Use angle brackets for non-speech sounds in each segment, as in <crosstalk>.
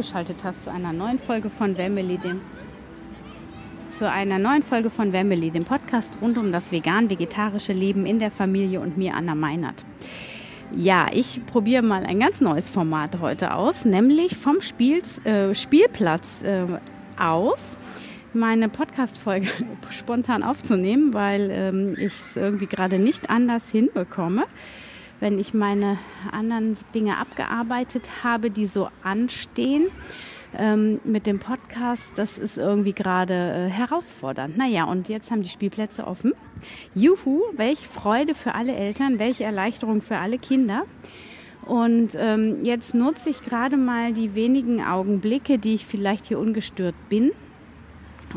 eingeschaltet hast zu einer neuen Folge von Wemmeli, dem zu einer neuen Folge von Wemmeli, dem Podcast rund um das vegan-vegetarische Leben in der Familie und mir, Anna Meinert. Ja, ich probiere mal ein ganz neues Format heute aus, nämlich vom Spiels, äh, Spielplatz äh, aus meine Podcast-Folge <laughs> spontan aufzunehmen, weil ähm, ich es irgendwie gerade nicht anders hinbekomme wenn ich meine anderen Dinge abgearbeitet habe, die so anstehen. Ähm, mit dem Podcast, das ist irgendwie gerade äh, herausfordernd. Naja, und jetzt haben die Spielplätze offen. Juhu, welche Freude für alle Eltern, welche Erleichterung für alle Kinder. Und ähm, jetzt nutze ich gerade mal die wenigen Augenblicke, die ich vielleicht hier ungestört bin,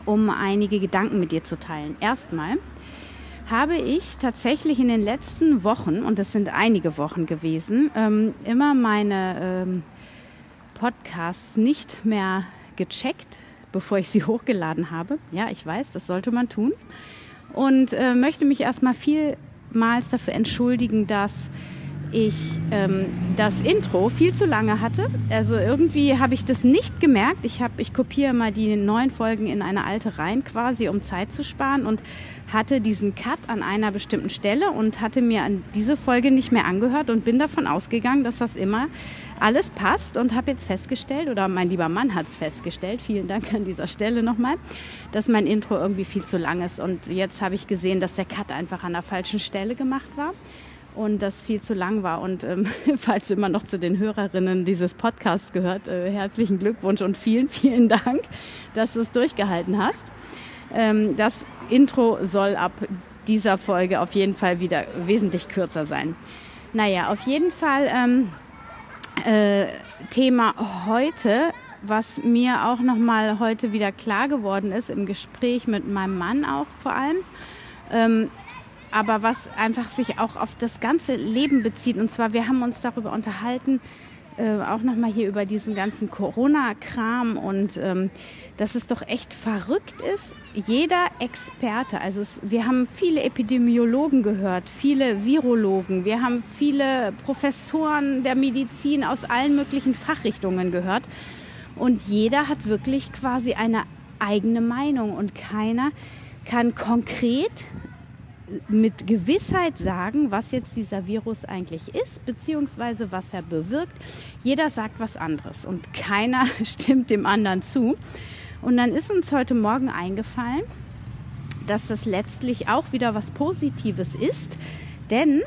um einige Gedanken mit dir zu teilen. Erstmal habe ich tatsächlich in den letzten Wochen, und das sind einige Wochen gewesen, ähm, immer meine ähm, Podcasts nicht mehr gecheckt, bevor ich sie <laughs> hochgeladen habe. Ja, ich weiß, das sollte man tun. Und äh, möchte mich erstmal vielmals dafür entschuldigen, dass ich ähm, das Intro viel zu lange hatte. Also irgendwie habe ich das nicht gemerkt. Ich, hab, ich kopiere mal die neuen Folgen in eine alte rein quasi, um Zeit zu sparen und hatte diesen Cut an einer bestimmten Stelle und hatte mir an diese Folge nicht mehr angehört und bin davon ausgegangen, dass das immer alles passt und habe jetzt festgestellt, oder mein lieber Mann hat es festgestellt, vielen Dank an dieser Stelle nochmal, dass mein Intro irgendwie viel zu lang ist. Und jetzt habe ich gesehen, dass der Cut einfach an der falschen Stelle gemacht war und das viel zu lang war. Und ähm, <laughs> falls immer noch zu den Hörerinnen dieses Podcasts gehört, äh, herzlichen Glückwunsch und vielen, vielen Dank, dass du es durchgehalten hast. Ähm, das Intro soll ab dieser Folge auf jeden Fall wieder wesentlich kürzer sein. Naja, auf jeden Fall ähm, äh, Thema heute, was mir auch nochmal heute wieder klar geworden ist, im Gespräch mit meinem Mann auch vor allem. Ähm, aber was einfach sich auch auf das ganze Leben bezieht. Und zwar, wir haben uns darüber unterhalten, äh, auch nochmal hier über diesen ganzen Corona-Kram und ähm, dass es doch echt verrückt ist. Jeder Experte, also es, wir haben viele Epidemiologen gehört, viele Virologen, wir haben viele Professoren der Medizin aus allen möglichen Fachrichtungen gehört und jeder hat wirklich quasi eine eigene Meinung und keiner kann konkret mit Gewissheit sagen, was jetzt dieser Virus eigentlich ist, beziehungsweise was er bewirkt. Jeder sagt was anderes und keiner <laughs> stimmt dem anderen zu. Und dann ist uns heute Morgen eingefallen, dass das letztlich auch wieder was Positives ist, denn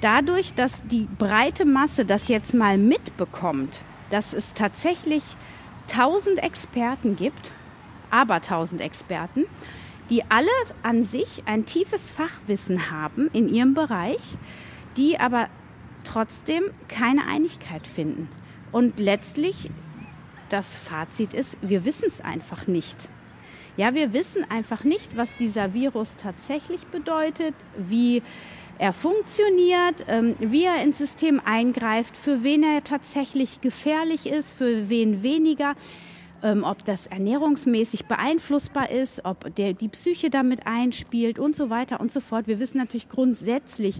dadurch, dass die breite Masse das jetzt mal mitbekommt, dass es tatsächlich tausend Experten gibt, aber tausend Experten, die alle an sich ein tiefes Fachwissen haben in ihrem Bereich, die aber trotzdem keine Einigkeit finden. Und letztlich das Fazit ist, wir wissen es einfach nicht. Ja, wir wissen einfach nicht, was dieser Virus tatsächlich bedeutet, wie er funktioniert, ähm, wie er ins System eingreift, für wen er tatsächlich gefährlich ist, für wen weniger ähm, ob das ernährungsmäßig beeinflussbar ist, ob der, die Psyche damit einspielt und so weiter und so fort. Wir wissen natürlich grundsätzlich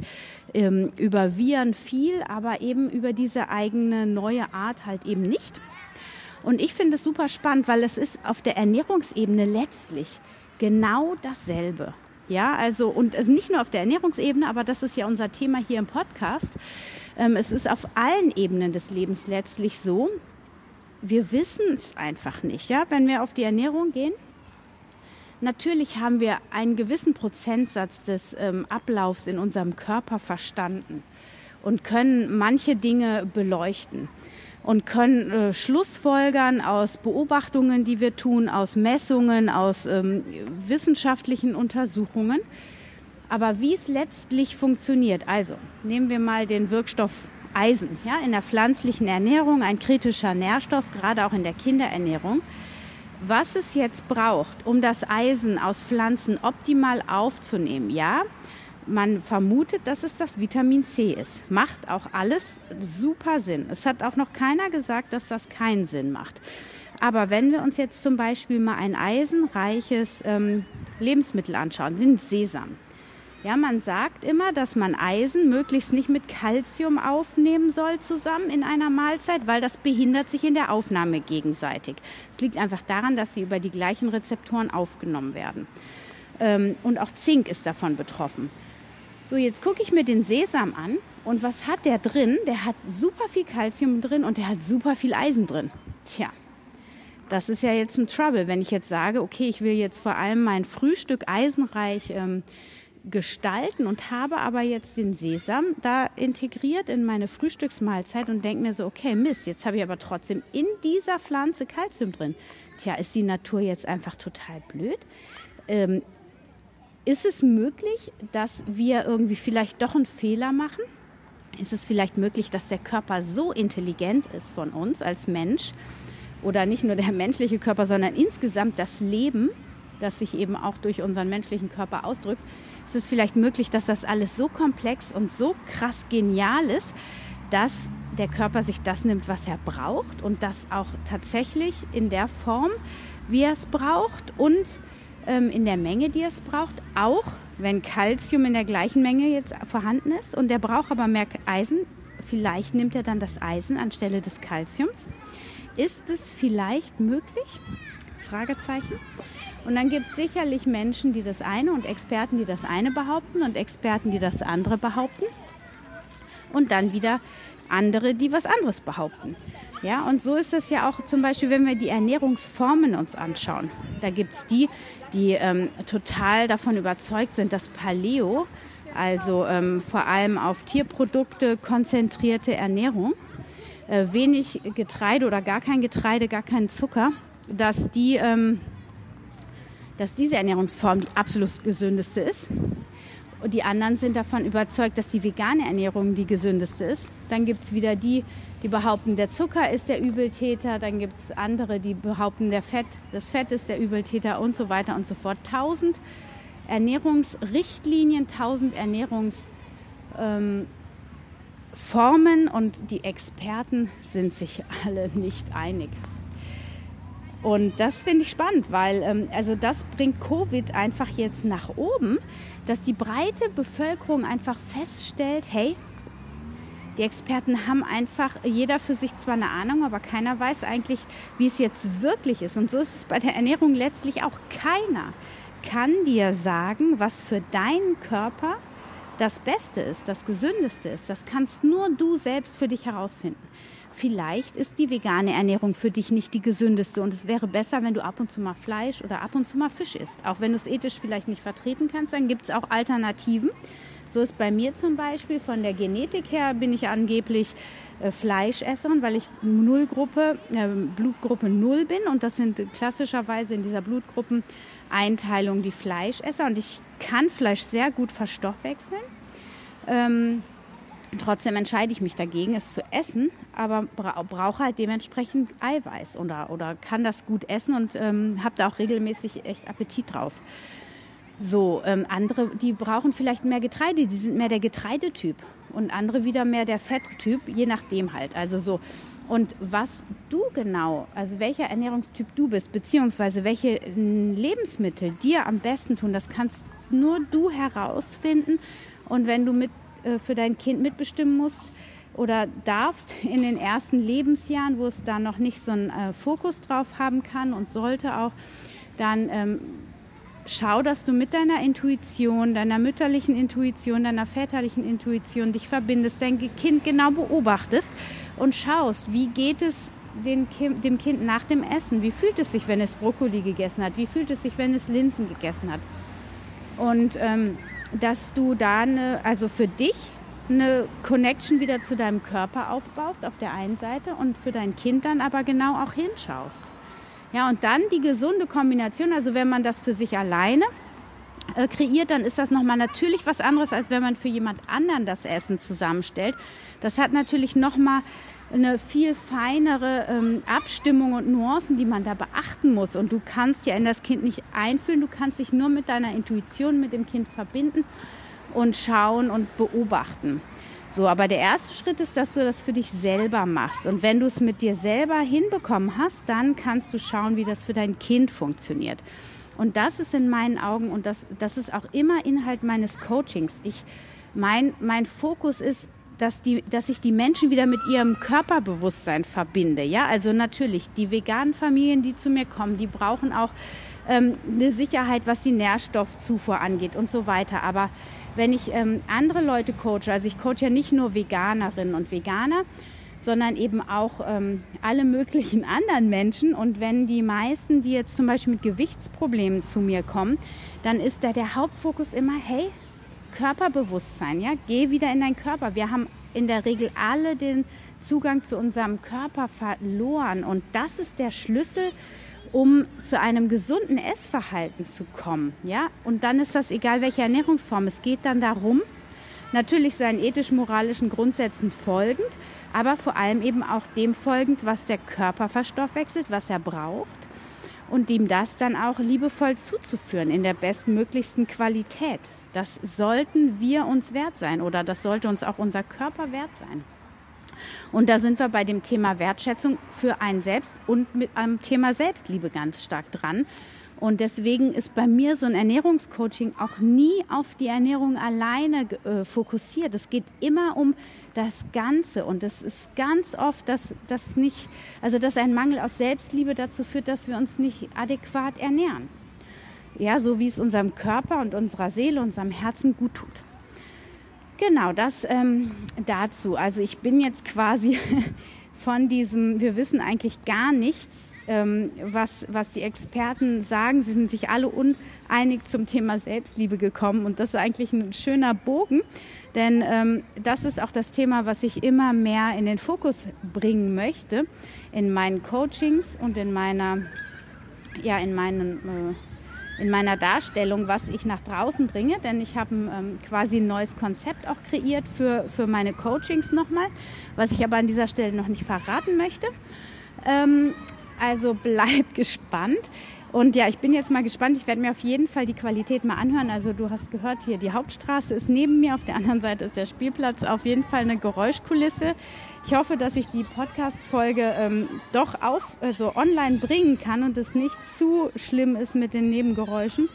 ähm, über Viren viel, aber eben über diese eigene neue Art halt eben nicht. Und ich finde es super spannend, weil es ist auf der Ernährungsebene letztlich genau dasselbe. Ja, also und also nicht nur auf der Ernährungsebene, aber das ist ja unser Thema hier im Podcast. Ähm, es ist auf allen Ebenen des Lebens letztlich so, wir wissen es einfach nicht. Ja? Wenn wir auf die Ernährung gehen, natürlich haben wir einen gewissen Prozentsatz des ähm, Ablaufs in unserem Körper verstanden und können manche Dinge beleuchten und können äh, Schlussfolgern aus Beobachtungen, die wir tun, aus Messungen, aus ähm, wissenschaftlichen Untersuchungen. Aber wie es letztlich funktioniert, also nehmen wir mal den Wirkstoff Eisen, ja, in der pflanzlichen Ernährung ein kritischer Nährstoff, gerade auch in der Kinderernährung. Was es jetzt braucht, um das Eisen aus Pflanzen optimal aufzunehmen, ja, man vermutet, dass es das Vitamin C ist. Macht auch alles super Sinn. Es hat auch noch keiner gesagt, dass das keinen Sinn macht. Aber wenn wir uns jetzt zum Beispiel mal ein eisenreiches ähm, Lebensmittel anschauen, den Sesam. Ja, man sagt immer, dass man Eisen möglichst nicht mit Kalzium aufnehmen soll zusammen in einer Mahlzeit, weil das behindert sich in der Aufnahme gegenseitig. Es liegt einfach daran, dass sie über die gleichen Rezeptoren aufgenommen werden. Ähm, und auch Zink ist davon betroffen. So, jetzt gucke ich mir den Sesam an und was hat der drin? Der hat super viel Kalzium drin und der hat super viel Eisen drin. Tja, das ist ja jetzt ein Trouble, wenn ich jetzt sage, okay, ich will jetzt vor allem mein Frühstück eisenreich ähm, gestalten und habe aber jetzt den Sesam da integriert in meine Frühstücksmahlzeit und denke mir so, okay, Mist, jetzt habe ich aber trotzdem in dieser Pflanze Kalzium drin. Tja, ist die Natur jetzt einfach total blöd? Ähm, ist es möglich, dass wir irgendwie vielleicht doch einen Fehler machen? Ist es vielleicht möglich, dass der Körper so intelligent ist von uns als Mensch oder nicht nur der <laughs> menschliche Körper, sondern insgesamt das Leben, das sich eben auch durch unseren menschlichen Körper ausdrückt, ist es vielleicht möglich, dass das alles so komplex und so krass genial ist, dass der Körper sich das nimmt, was er braucht und das auch tatsächlich in der Form, wie er es braucht und ähm, in der Menge, die es braucht, auch wenn Kalzium in der gleichen Menge jetzt vorhanden ist und der braucht aber mehr Eisen, vielleicht nimmt er dann das Eisen anstelle des Kalziums. Ist es vielleicht möglich? Fragezeichen. Und dann gibt es sicherlich Menschen, die das eine und Experten, die das eine behaupten und Experten, die das andere behaupten. Und dann wieder andere, die was anderes behaupten. Ja, und so ist es ja auch zum Beispiel, wenn wir die Ernährungsformen uns anschauen. Da gibt es die, die ähm, total davon überzeugt sind, dass Paleo, also ähm, vor allem auf Tierprodukte konzentrierte Ernährung, äh, wenig Getreide oder gar kein Getreide, gar keinen Zucker, dass die ähm, dass diese Ernährungsform die absolut gesündeste ist. Und die anderen sind davon überzeugt, dass die vegane Ernährung die gesündeste ist. Dann gibt es wieder die, die behaupten, der Zucker ist der Übeltäter. Dann gibt es andere, die behaupten, der Fett, das Fett ist der Übeltäter und so weiter und so fort. Tausend Ernährungsrichtlinien, tausend Ernährungsformen ähm, und die Experten sind sich <laughs> alle nicht einig. Und das finde ich spannend, weil ähm, also das bringt Covid einfach jetzt nach oben, dass die breite Bevölkerung einfach feststellt, hey, die Experten haben einfach jeder für sich zwar eine Ahnung, aber keiner weiß eigentlich, wie es jetzt wirklich ist. Und so ist es bei der Ernährung letztlich auch keiner kann dir sagen, was für deinen Körper das Beste ist, das Gesündeste ist. Das kannst nur du selbst für dich herausfinden vielleicht ist die vegane Ernährung für dich nicht die gesündeste und es wäre besser, wenn du ab und zu mal Fleisch oder ab und zu mal Fisch isst. Auch wenn du es ethisch vielleicht nicht vertreten kannst, dann gibt es auch Alternativen. So ist bei mir zum Beispiel von der Genetik her bin ich angeblich äh, Fleischesserin, weil ich Nullgruppe, äh, Blutgruppe Null bin und das sind klassischerweise in dieser Blutgruppeneinteilung die Fleischesser und ich kann Fleisch sehr gut verstoffwechseln. Ähm, Trotzdem entscheide ich mich dagegen, es zu essen, aber bra brauche halt dementsprechend Eiweiß oder, oder kann das gut essen und ähm, habe da auch regelmäßig echt Appetit drauf. So, ähm, andere, die brauchen vielleicht mehr Getreide, die sind mehr der Getreidetyp und andere wieder mehr der Fetttyp, je nachdem halt. Also so. Und was du genau, also welcher Ernährungstyp du bist, beziehungsweise welche Lebensmittel dir am besten tun, das kannst nur du herausfinden. Und wenn du mit für dein Kind mitbestimmen musst oder darfst <laughs> in den ersten Lebensjahren, wo es da noch nicht so einen äh, Fokus drauf haben kann und sollte auch, dann ähm, schau, dass du mit deiner Intuition, deiner mütterlichen Intuition, deiner väterlichen Intuition dich verbindest, dein Kind genau beobachtest und schaust, wie geht es dem Kind nach dem Essen? Wie fühlt es sich, wenn es Brokkoli gegessen hat? Wie fühlt es sich, wenn es Linsen gegessen hat? Und ähm, dass du da eine, also für dich eine Connection wieder zu deinem Körper aufbaust auf der einen Seite und für dein Kind dann aber genau auch hinschaust. Ja, und dann die gesunde Kombination, also wenn man das für sich alleine äh, kreiert, dann ist das nochmal natürlich was anderes, als wenn man für jemand anderen das Essen zusammenstellt. Das hat natürlich nochmal eine viel feinere ähm, Abstimmung und Nuancen, die man da beachten muss. Und du kannst ja in das Kind nicht einfühlen, du kannst dich nur mit deiner Intuition mit dem Kind verbinden und schauen und beobachten. So, aber der erste Schritt ist, dass du das für dich selber machst. Und wenn du es mit dir selber hinbekommen hast, dann kannst du schauen, wie das für dein Kind funktioniert. Und das ist in meinen Augen, und das, das ist auch immer Inhalt meines Coachings. Ich, mein, mein Fokus ist, dass, die, dass ich die Menschen wieder mit ihrem Körperbewusstsein verbinde. Ja, also natürlich, die veganen Familien, die zu mir kommen, die brauchen auch ähm, eine Sicherheit, was die Nährstoffzufuhr angeht und so weiter. Aber wenn ich ähm, andere Leute coache, also ich coache ja nicht nur Veganerinnen und Veganer, sondern eben auch ähm, alle möglichen <laughs> anderen Menschen. Und wenn die meisten, die jetzt zum Beispiel mit Gewichtsproblemen zu mir kommen, dann ist da der Hauptfokus immer, hey, Körperbewusstsein, ja, geh wieder in deinen Körper. Wir haben in der Regel alle den Zugang zu unserem Körper verloren und das ist der Schlüssel, um zu einem gesunden Essverhalten zu kommen, ja. Und dann ist das egal, welche Ernährungsform. Es geht dann darum, natürlich seinen ethisch-moralischen Grundsätzen folgend, aber vor allem eben auch dem folgend, was der Körper verstoffwechselt, was er braucht und ihm das dann auch liebevoll zuzuführen in der bestmöglichsten Qualität. Das sollten wir uns wert sein oder das sollte uns auch unser Körper wert sein. Und da sind wir bei dem Thema Wertschätzung für einen selbst und mit einem Thema Selbstliebe ganz stark dran. Und deswegen ist bei mir so ein Ernährungscoaching auch nie auf die Ernährung alleine äh, fokussiert. Es geht immer um das Ganze. Und es ist ganz oft, dass das nicht, also dass ein Mangel aus Selbstliebe dazu führt, dass wir uns nicht adäquat ernähren. Ja, so wie es unserem Körper und unserer Seele, unserem Herzen gut tut. Genau, das ähm, dazu. Also ich bin jetzt quasi <laughs> von diesem, wir wissen eigentlich gar nichts, ähm, was, was die Experten sagen. Sie sind sich alle uneinig zum Thema Selbstliebe gekommen und das ist eigentlich ein schöner Bogen, denn ähm, das ist auch das Thema, was ich immer mehr in den Fokus bringen möchte in meinen Coachings und in meiner, ja, in meinen äh, in meiner Darstellung, was ich nach draußen bringe, denn ich habe ähm, quasi ein neues Konzept auch kreiert für, für meine Coachings nochmal, was ich aber an dieser Stelle noch nicht verraten möchte. Ähm, also bleib <laughs> gespannt. Und ja, ich bin jetzt mal gespannt. Ich werde mir auf jeden Fall die Qualität mal anhören. Also du hast gehört, hier die Hauptstraße ist neben mir. Auf der anderen Seite ist der Spielplatz. Auf jeden Fall eine Geräuschkulisse. Ich hoffe, dass ich die Podcast-Folge ähm, doch auf, also online bringen kann und es nicht zu schlimm ist mit den Nebengeräuschen.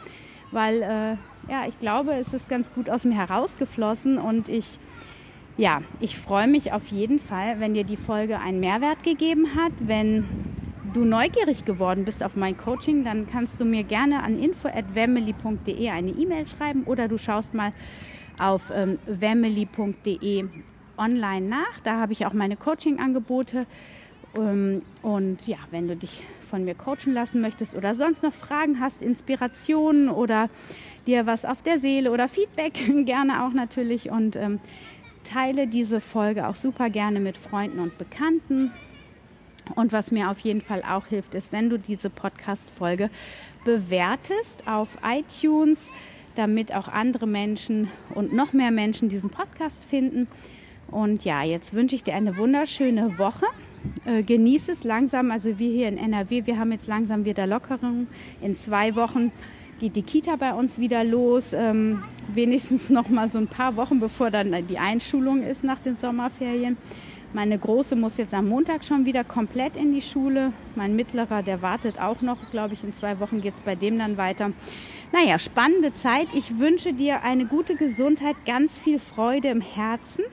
Weil äh, ja, ich glaube, es ist ganz gut aus mir herausgeflossen und ich ja, ich freue mich auf jeden Fall, wenn dir die Folge einen Mehrwert gegeben hat, wenn du neugierig geworden bist auf mein Coaching, dann kannst du mir gerne an info@wemily.de eine E-Mail schreiben oder du schaust mal auf ähm, online nach. Da habe ich auch meine Coaching-Angebote. Ähm, und ja, wenn du dich von mir coachen lassen möchtest oder sonst noch Fragen hast, Inspirationen oder dir was auf der Seele oder Feedback, <laughs> gerne auch natürlich. Und ähm, teile diese Folge auch super gerne mit Freunden und Bekannten. Und was mir auf jeden Fall auch hilft, ist, wenn du diese Podcast-Folge bewertest auf iTunes, damit auch andere Menschen und noch mehr Menschen diesen Podcast finden. Und ja, jetzt wünsche ich dir eine wunderschöne Woche. Äh, genieß es langsam. Also wir hier in NRW, wir haben jetzt langsam wieder Lockerung. In zwei Wochen geht die Kita bei uns wieder los. Ähm, wenigstens noch mal so ein paar Wochen, bevor dann die Einschulung ist nach den Sommerferien. Meine Große muss jetzt am Montag schon wieder komplett in die Schule. Mein Mittlerer, der wartet auch noch. Glaube ich, in zwei Wochen geht es bei dem dann weiter. Naja, spannende Zeit. Ich wünsche dir eine gute Gesundheit, ganz viel Freude im Herzen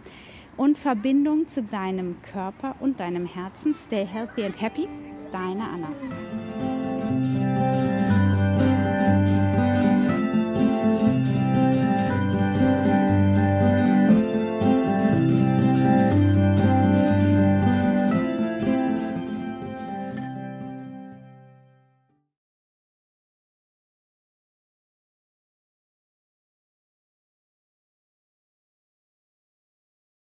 und Verbindung zu deinem Körper und deinem Herzen. Stay healthy and happy. Deine Anna.